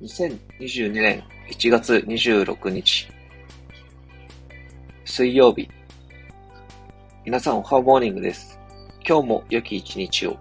2022年1月26日、水曜日。皆さんおはモーニングです。今日も良き一日を。